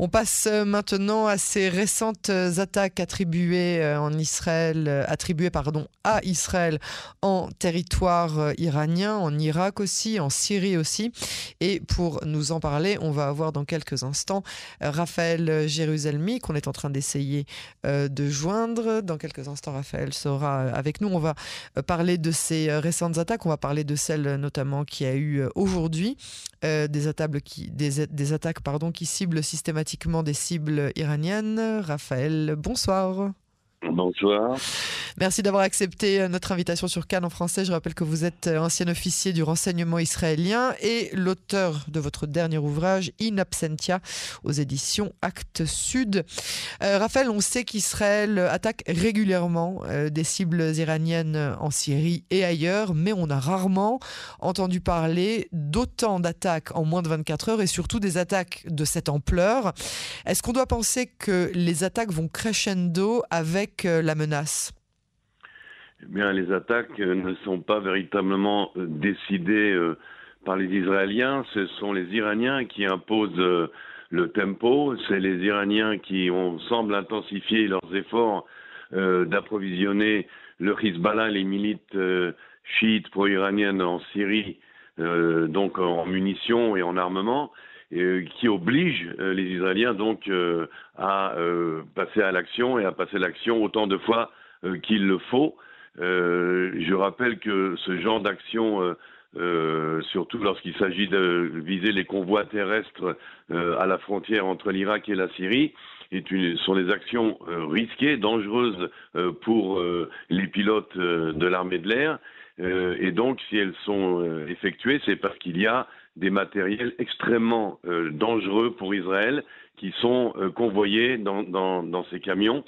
On passe euh, maintenant à ces récentes attaques attribuées euh, en Israël, euh, attribuées pardon à Israël en territoire iranien, en Irak aussi, en Syrie aussi. Et pour nous en parler, on va avoir dans quelques instants Raphaël Jérusalemi qu'on est en train d'essayer de joindre. Dans quelques instants, Raphaël sera avec nous. On va parler de ces récentes attaques. On va parler de celles notamment qui a eu aujourd'hui, des attaques qui, des, des attaques pardon qui ciblent systématiquement des cibles iraniennes. Raphaël, bonsoir. Bonsoir. Merci d'avoir accepté euh, notre invitation sur Cannes en français. Je rappelle que vous êtes euh, ancien officier du renseignement israélien et l'auteur de votre dernier ouvrage In Absentia aux éditions Actes Sud. Euh, Raphaël, on sait qu'Israël attaque régulièrement des cibles iraniennes en Syrie et ailleurs, mais on a rarement entendu parler d'autant d'attaques en moins de 24 heures et surtout des attaques de cette ampleur. Est-ce qu'on doit penser que les attaques vont crescendo avec la menace? Eh bien, les attaques euh, ne sont pas véritablement euh, décidées euh, par les Israéliens, ce sont les Iraniens qui imposent le tempo, c'est les Iraniens qui ont, semblent intensifier leurs efforts d'approvisionner le Hezbollah, les milites chiites pro-iraniennes en Syrie, donc en munitions et en armement, qui obligent les Israéliens donc à passer à l'action et à passer l'action autant de fois qu'il le faut. Euh, je rappelle que ce genre d'action, euh, euh, surtout lorsqu'il s'agit de viser les convois terrestres à la frontière entre l'Irak et la Syrie, est une, sont des actions risquées, dangereuses pour les pilotes de l'armée de l'air. et donc, si elles sont effectuées, c'est parce qu'il y a des matériels extrêmement dangereux pour Israël qui sont convoyés dans, ces camions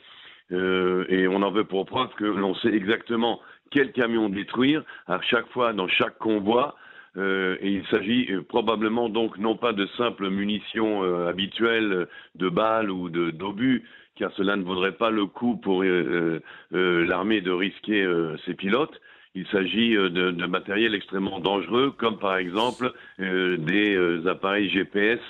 euh, et on en veut pour preuve que l'on sait exactement quel camion détruire à chaque fois dans chaque convoi. Euh, et il s'agit euh, probablement donc non pas de simples munitions euh, habituelles de balles ou d'obus, car cela ne vaudrait pas le coup pour l'armée de risquer ses pilotes. Il s'agit de, de, matériel extrêmement dangereux, comme par exemple des appareils GPS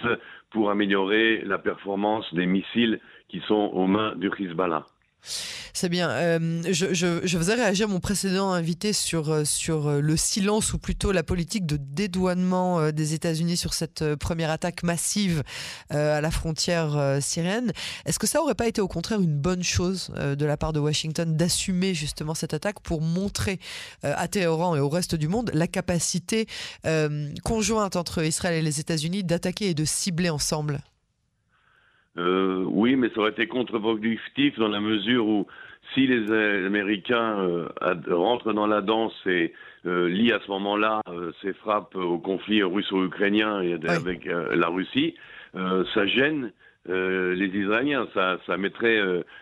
pour améliorer la performance des missiles qui sont aux mains du Hezbollah. C'est bien. Euh, je, je, je, faisais réagir mon précédent invité sur, euh, sur euh, le silence ou plutôt la politique de dédouanement des États-Unis sur cette première attaque massive à la frontière syrienne. Est-ce que ça aurait pas été au contraire une bonne chose de la part de Washington d'assumer justement cette attaque pour montrer à Téhéran et au reste du monde la capacité conjointe entre Israël et les États-Unis d'attaquer et de cibler ensemble? Euh, oui, mais ça aurait été contre-productif dans la mesure où si les Américains euh, rentrent dans la danse et euh, lient à ce moment-là euh, ces frappes au conflit russo-ukrainien et avec la Russie, ça gêne les Israéliens, ça, ça mettrait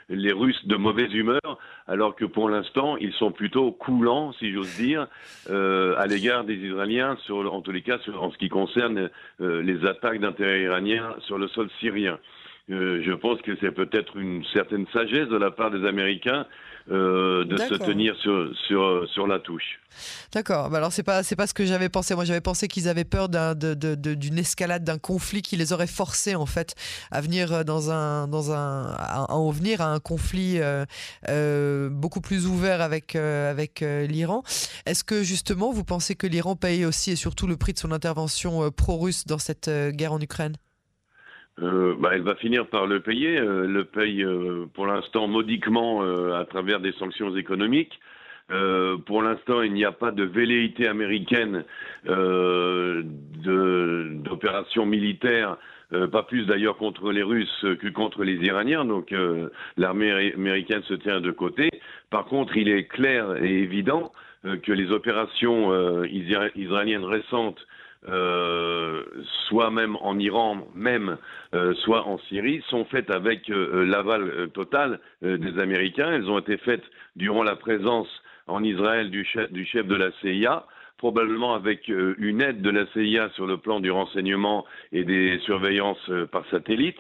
les Russes de mauvaise humeur, alors que pour l'instant, ils sont plutôt coulants, si j'ose dire, à l'égard des Israéliens, sur, en tous les cas sur, en ce qui concerne les attaques d'intérêt iranien sur le sol syrien. Euh, je pense que c'est peut-être une certaine sagesse de la part des Américains euh, de se tenir sur, sur, sur la touche. D'accord. Bah alors c'est pas c'est pas ce que j'avais pensé. Moi j'avais pensé qu'ils avaient peur d'une de, de, escalade, d'un conflit qui les aurait forcés en fait à venir dans un dans un à, en venir à un conflit euh, euh beaucoup plus ouvert avec euh, avec l'Iran. Est-ce que justement vous pensez que l'Iran paye aussi et surtout le prix de son intervention pro-russe dans cette guerre en Ukraine? Euh, bah, elle va finir par le payer. Euh, le paye euh, pour l'instant modiquement euh, à travers des sanctions économiques. pour l'instant, il n'y a pas de velléité américaine d'opération militaire, pas plus d'ailleurs contre les Russes que contre les Iraniens. Donc l'armée américaine se tient de côté. Par contre, il est clair et évident que les opérations israéliennes récentes euh, soit même en Iran, même euh, soit en Syrie, sont faites avec euh, l'aval total des Américains. Elles ont été faites durant la présence en Israël du chef, du chef de la CIA, probablement avec une aide de la CIA sur le plan du renseignement et des surveillances par satellite.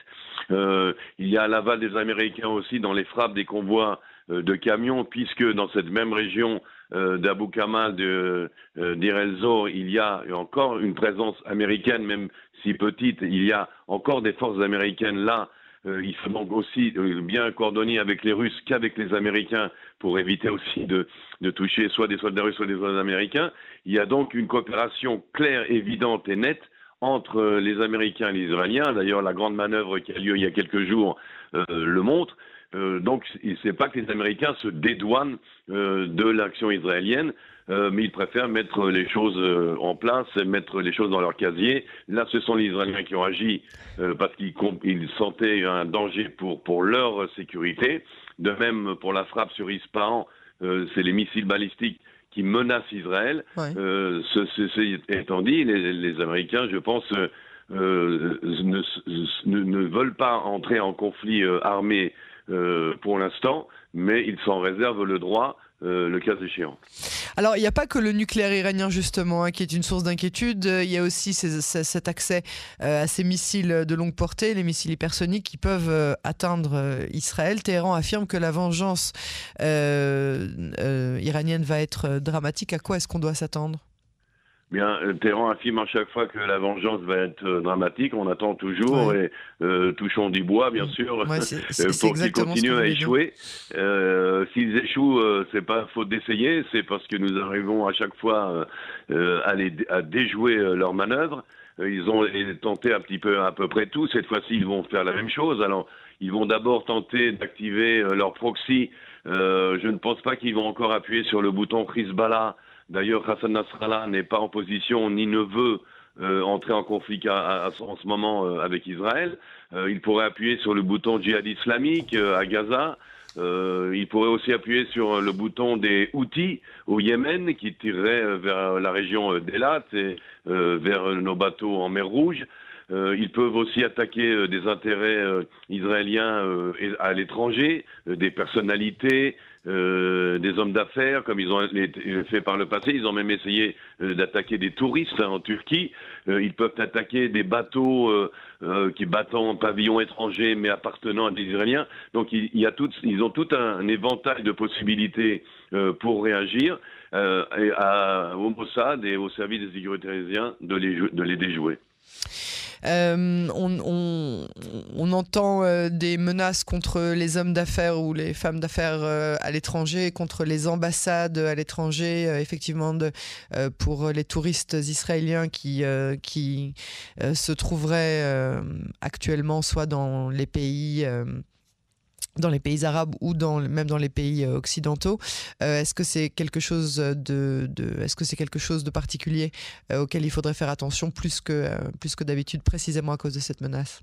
il y a l'aval des Américains aussi dans les frappes des convois de camions, puisque dans cette même région d'Abu Kamal, d'Ir el-Zor, il y a encore une présence américaine, même si petite. Il y a encore des forces américaines là euh, il faut donc aussi euh, bien coordonner avec les Russes qu'avec les Américains pour éviter aussi de, toucher soit des soldats russes, soit des soldats américains. Il y a donc une coopération claire, évidente et nette entre euh, les Américains et les Israéliens. D'ailleurs, la grande manœuvre qui a lieu il y a quelques jours le montre. Donc, ce n'est pas que les Américains se dédouanent de l'action israélienne. Euh, mais ils préfèrent mettre les choses euh, en place, mettre les choses dans leur casier. Là, ce sont les Israéliens qui ont agi euh, parce qu'ils sentaient un danger pour, pour leur sécurité. De même, pour la frappe sur Ispahan, c'est les missiles balistiques qui menacent Israël. ceci étant dit, les, Américains, je pense, ne, ne, veulent pas entrer en conflit armé pour l'instant, mais ils s'en réservent le droit euh, le cas échéant. Alors, il n'y a pas que le nucléaire iranien, justement, hein, qui est une source d'inquiétude. Il y a aussi cet accès euh, à ces missiles de longue portée, les missiles hypersoniques qui peuvent euh, atteindre Israël. Téhéran affirme que la vengeance iranienne va être dramatique. À quoi est-ce qu'on doit s'attendre? Bien, euh, Téhéran affirme à chaque fois que la vengeance va être euh, dramatique. On attend toujours et euh, touchons du bois, bien sûr, pour qu'ils continuent à échouer. S'ils échouent, c'est pas faute d'essayer, c'est parce que nous arrivons à chaque fois à, à déjouer leurs manœuvres. Ils ont tenté un petit peu à peu près tout. Cette fois-ci, ils vont faire la même chose. Alors, ils vont d'abord tenter d'activer leur proxy. je ne pense pas qu'ils vont encore appuyer sur le bouton Hezbollah D'ailleurs, Hassan Nasrallah n'est pas en position ni ne veut euh, entrer en conflit en ce moment euh, avec Israël. Euh, il pourrait appuyer sur le bouton djihad islamique à Gaza. il pourrait aussi appuyer sur le bouton des Houthis au Yémen qui tirerait vers la région d'Elat et vers nos bateaux en mer Rouge. ils peuvent aussi attaquer des intérêts israéliens à l'étranger, des personnalités, euh, des hommes d'affaires, comme ils ont fait par le passé. Ils ont même essayé euh, d'attaquer des touristes en Turquie. Euh, ils peuvent attaquer des bateaux qui battent en pavillon étranger mais appartenant à des Israéliens. Donc il, y a ils ont tout un, éventail de possibilités pour réagir à, au Mossad et au service des sécurités de les, de les déjouer. Euh, on, entend euh, des menaces contre les hommes d'affaires ou les femmes d'affaires euh, à l'étranger, contre les ambassades à l'étranger, effectivement, pour les touristes israéliens qui se trouveraient actuellement soit dans les pays dans les pays arabes ou dans, même dans les pays euh, occidentaux. Euh, est-ce que c'est quelque chose de, est-ce que c'est quelque chose de particulier euh, auquel il faudrait faire attention plus que plus que d'habitude, précisément à cause de cette menace?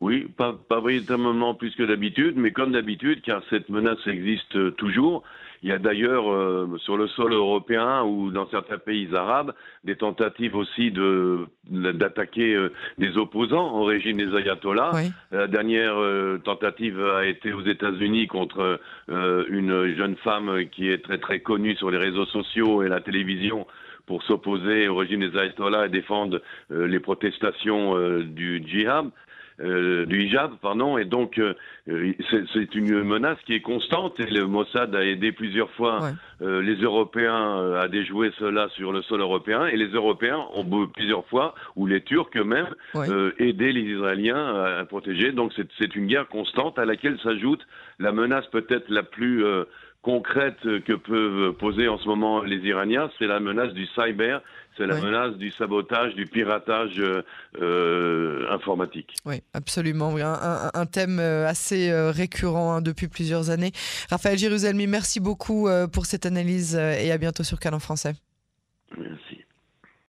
Oui, pas, pas véritablement plus que d'habitude, mais comme d'habitude, car cette menace existe toujours. Il y a d'ailleurs euh, sur le sol européen ou dans certains pays arabes des tentatives aussi de d'attaquer euh, des opposants au régime des ayatollahs. La dernière euh, tentative a été aux États-Unis contre une jeune femme qui est très très connue sur les réseaux sociaux et la télévision pour s'opposer au régime des ayatollahs et défendre les protestations du djihad. Euh, du hijab, pardon, et donc euh, c'est une menace qui est constante et le Mossad a aidé plusieurs fois euh, les Européens à déjouer cela sur le sol européen et les Européens ont plusieurs fois, ou les Turcs eux-mêmes, aidé les Israéliens à, protéger. Donc c'est une guerre constante à laquelle s'ajoute la menace peut-être la plus concrète que peuvent poser en ce moment les Iraniens, c'est la menace du cyber, c'est la menace du sabotage, du piratage euh, informatique. Oui, absolument. Un, thème euh, assez euh, récurrent hein, depuis plusieurs années. Raphaël Jérusalemi, merci beaucoup pour cette analyse et à bientôt sur Canon Français. Merci.